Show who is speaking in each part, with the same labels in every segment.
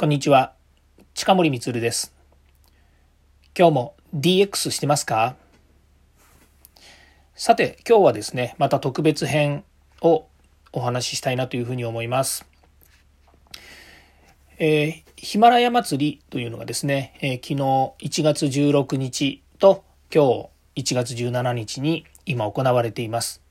Speaker 1: こんにちは。近森光です。今日も DX してますか？さて、今日はですね、また特別編をお話ししたいなというふうに思います。えー、ヒマラヤ祭りというのがですね、えー、昨日1月16日と今日1月17日に今行われています。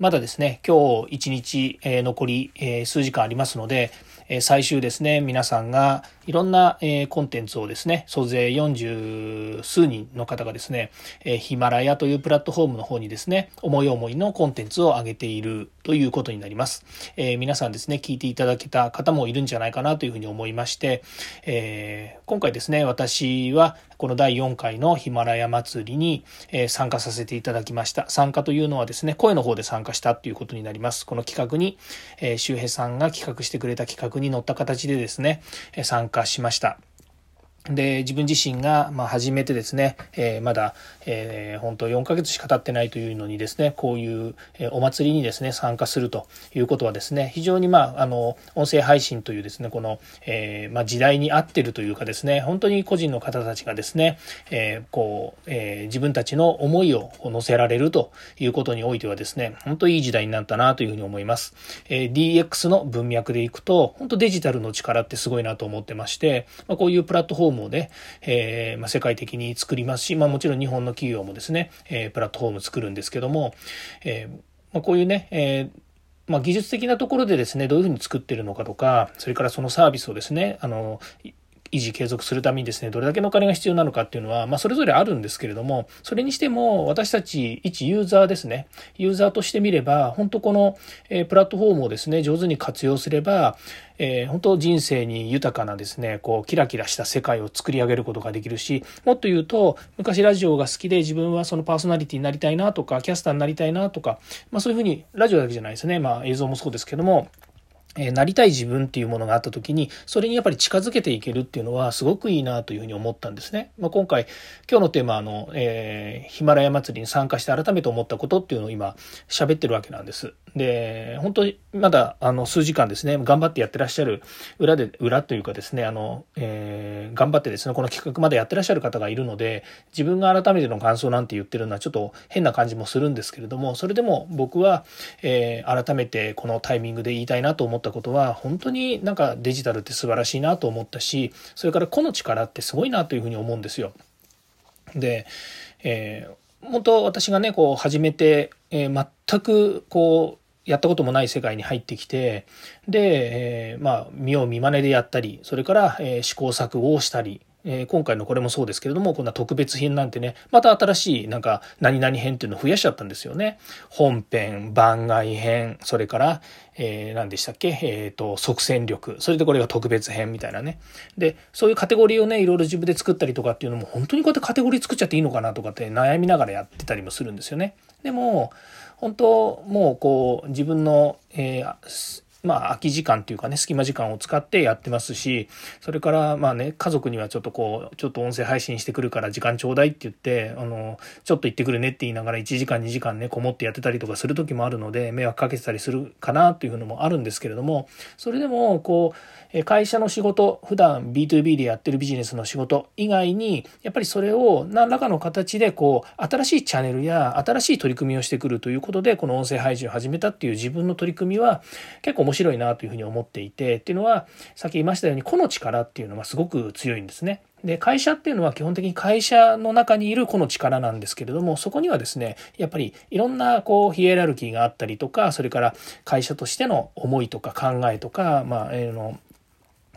Speaker 1: まだですね、今日1日、えー、残り、えー、数時間ありますので、最終ですね、皆さんがいろんな、え、コンテンツをですね、総勢40数人の方がですね、え、ヒマラヤというプラットフォームの方にですね、思い思いのコンテンツを上げているということになります。え、皆さんですね、聞いていただけた方もいるんじゃないかなというふうに思いまして、え、今回ですね、私はこの第4回のヒマラヤ祭りに、え、参加させていただきました。参加というのはですね、声の方で参加したということになります。この企画に、え、周平さんが企画してくれた企画に乗った形でですね、参加しました。で、自分自身が、まあ、初めてですね、えー、まだ、えー、本当4ヶ月しか経ってないというのにですね、こういう、え、お祭りにですね、参加するということはですね、非常に、まあ、あの、音声配信というですね、この、えー、まあ、時代に合ってるというかですね、本当に個人の方たちがですね、え、こう、え、自分たちの思いを乗せられるということにおいてはですね、本当いい時代になったなというふうに思います。え、DX の文脈でいくと、本当デジタルの力ってすごいなと思ってまして、まあ、こういうプラットフォームムをね、えー、まあ、世界的に作りますし、まあ、もちろん日本の企業もですね、えー、プラットフォーム作るんですけども、えー、まあ、こういうね、えま、技術的なところでですね、どういうふうに作ってるのかとか、それからそのサービスをですね、あの、維持継続するためにですね、どれだけのお金が必要なのかっていうのは、まあ、それぞれあるんですけれども、それにしても、私たち一ユーザーですね、ユーザーとしてみれば、本当この、えプラットフォームをですね、上手に活用すれば、えー、本当人生に豊かなですね、こう、キラキラした世界を作り上げることができるし、もっと言うと、昔ラジオが好きで自分はそのパーソナリティになりたいなとか、キャスターになりたいなとか、まあそういうふうに、ラジオだけじゃないですね、まあ映像もそうですけども、えなりたい自分っていうものがあった時に、それにやっぱり近づけていけるっていうのはすごくいいなというふうに思ったんですね。まあ、今回、今日のテーマあの、えー、ヒマラヤ祭りに参加して改めて思ったことっていうのを今喋ってるわけなんです。で、本当にまだあの数時間ですね、頑張ってやってらっしゃる裏で、裏というかですね、あの、えー、頑張ってですね、この企画までやってらっしゃる方がいるので、自分が改めての感想なんて言ってるのはちょっと変な感じもするんですけれども、それでも僕は、えー、改めてこのタイミングで言いたいなと思ったことは、本当になんかデジタルって素晴らしいなと思ったし、それから個の力ってすごいなというふうに思うんですよ。で、えー、本当私がね、こう始めて、えー、全くこう、やったこともない世界に入ってきて、で、えー、まあ、見よう見真似でやったり、それから、えー、試行錯誤をしたり、えー、今回のこれもそうですけれども、こんな特別編なんてね、また新しい、なんか、何々編っていうのを増やしちゃったんですよね。本編、番外編、それから、えー、何でしたっけ？えっ、ー、と、即戦力。それでこれが特別編みたいなね。で、そういうカテゴリーをね、いろいろ自分で作ったりとかっていうのも、本当にこうやってカテゴリー作っちゃっていいのかなとかって悩みながらやってたりもするんですよね。でも、本当、もうこう、自分の、えー、まあ、空き時間っていうかね、隙間時間を使ってやってますし、それから、まあね、家族にはちょっとこう、ちょっと音声配信してくるから時間ちょうだいって言って、あの、ちょっと行ってくるねって言いながら1時間2時間ね、こもってやってたりとかする時もあるので、迷惑かけてたりするかなというのもあるんですけれども、それでも、こう、会社の仕事、普段 B2B でやってるビジネスの仕事以外に、やっぱりそれを何らかの形で、こう、新しいチャンネルや新しい取り組みをしてくるということで、この音声配信を始めたっていう自分の取り組みは、結構面白い面白いなというふうに思っていてっていうのはさっき言いましたように個の力っていうのはすごく強いんですね。で会社っていうのは基本的に会社の中にいる個の力なんですけれどもそこにはですねやっぱりいろんなこうヒエラルキーがあったりとかそれから会社としての思いとか考えとかまあ、えー、の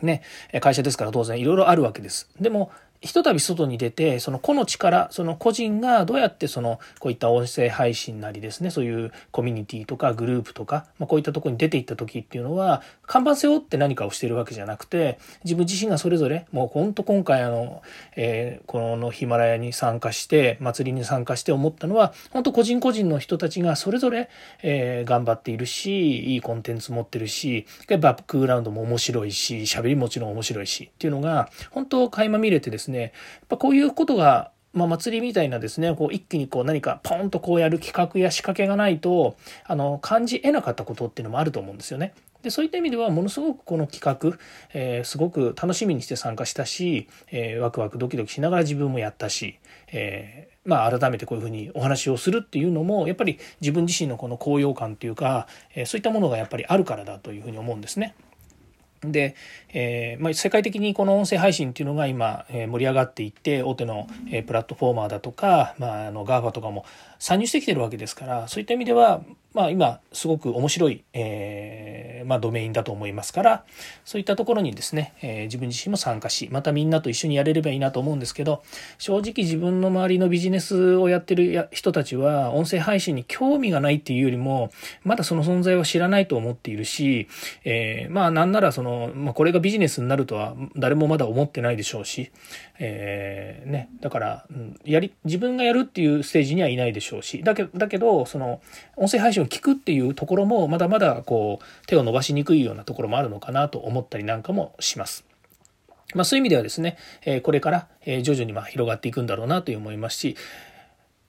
Speaker 1: ね会社ですから当然いろいろあるわけです。でもひとたび外に出て、その個の力、その個人がどうやってその、こういった音声配信なりですね、そういうコミュニティとかグループとか、まあ、こういったとこに出ていった時っていうのは、看板背負って何かをしてるわけじゃなくて、自分自身がそれぞれ、もうほんと今回あの、えー、このヒマラヤに参加して、祭りに参加して思ったのは、本当個人個人の人たちがそれぞれ、えー、頑張っているし、いいコンテンツ持ってるし、バックグラウンドも面白いし、喋りもちろん面白いしっていうのが、本当垣間見れてですね、ね、やっぱこういうことがまあ、祭りみたいなですね、こう一気にこう何かポンとこうやる企画や仕掛けがないと、あの、感じ得なかったことっていうのもあると思うんですよね。でそういった意味ではものすごくこの企画、えー、すごく楽しみにして参加したし、えー、ワクワクドキドキしながら自分もやったし、えー、まあ改めてこういうふうにお話をするっていうのもやっぱり自分自身のこの高揚感っていうか、えそういったものがやっぱりあるからだというふうに思うんですね。で、えーまあ、世界的にこの音声配信っていうのが今、えー、盛り上がっていって大手の、えー、プラットフォーマーだとか、まあ、あの GAFA とかも参入してきてるわけですからそういった意味では、まあ、今すごく面白い、えーまあ、ドメインだと思いますからそういったところにですね、えー、自分自身も参加しまたみんなと一緒にやれればいいなと思うんですけど正直自分の周りのビジネスをやってる人たちは音声配信に興味がないっていうよりもまだその存在は知らないと思っているし、えー、まあなんならその、まあ、これがビジネスになるとは誰もまだ思ってないでしょうし、えーね、だから、やり自分がやるっていうステージにはいないでしょうしだけだけどその音声配信を聞くっていうところもまだまだこう手を伸ばしにくいようなところもあるのかなと思ったりなんかもします。まあ、そういう意味ではですね、えこれから徐々にま広がっていくんだろうなと思いますし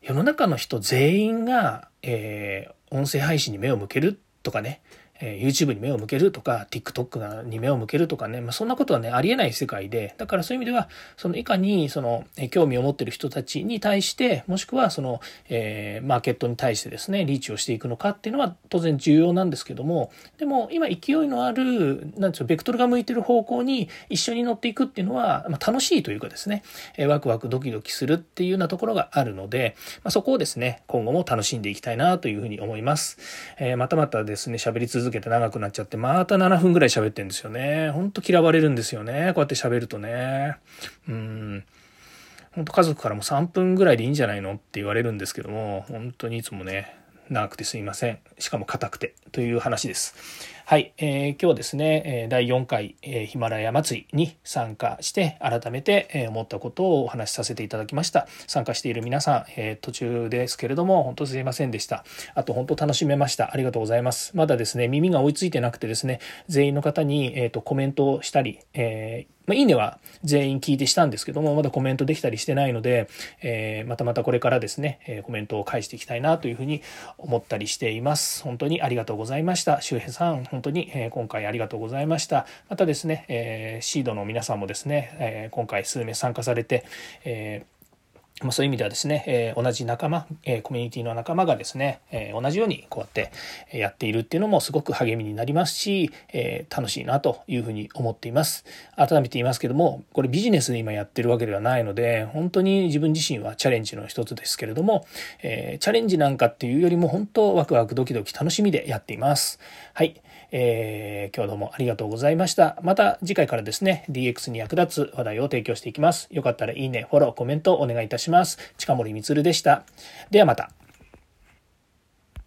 Speaker 1: 世の中の人全員が、えー、音声配信に目を向けるとかねえ YouTube に目を向けるとか TikTok に目を向けるとかね、まあ、そんなことはねありえない世界でだからそういう意味ではそのいかにその、え興味を持ってる人たちに対してもしくはその、えー、マーケットに対してですねリーチをしていくのかっていうのは当然重要なんですけどもでも今勢いのあるなんでしょうベクトルが向いてる方向に一緒に乗っていくっていうのは、まあ、楽しいというかですね、えワクワクドキドキするっていうようなところがあるので、まあ、そこをですね今後も楽しんでいきたいなというふうに思います。えー、またまたですね喋り続続けて長くなっちゃって、また7分ぐらい喋ってんですよね。ほんと嫌われるんですよね。こうやって喋るとね。うん。本当家族からも3分ぐらいでいいんじゃないのって言われるんですけども、本当にいつもね、長くてすいません。しかも硬くてという話です。はい、えー、今日はですね、第4回、え、ヒマラヤ祭りに参加して改めて、え、思ったことをお話しさせていただきました。参加している皆さん、えー、途中ですけれども本当すいませんでした。あと本当楽しめました。ありがとうございます。まだですね、耳が追いついてなくてですね、全員の方に、えーと、コメントをしたり、えーまあ、いいねは全員聞いてしたんですけども、まだコメントできたりしてないので、えー、またまたこれからですね、えー、コメントを返していきたいなというふうに思ったりしています。本当にありがとうございました。周平さん、本当に、えー、今回ありがとうございました。またですね、えー、シードの皆さんもですね、えー、今回数名参加されて、えーまあ、そういう意味ではですね、えー、同じ仲間、えー、コミュニティの仲間がですね、えー、同じようにこうやってやっているっていうのもすごく励みになりますし、え楽しいなというふうに思っています。改めて言いますけども、これビジネスで今やってるわけではないので、本当に自分自身はチャレンジの一つですけれども、えチャレンジなんかっていうよりも本当ワクワクドキドキ楽しみでやっています。はい。えー、今日どうもありがとうございました。また次回からですね、DX に役立つ話題を提供していきます。よかったらいいね、フォロー、コメントお願いいたしますします。近森光でした。ではまた。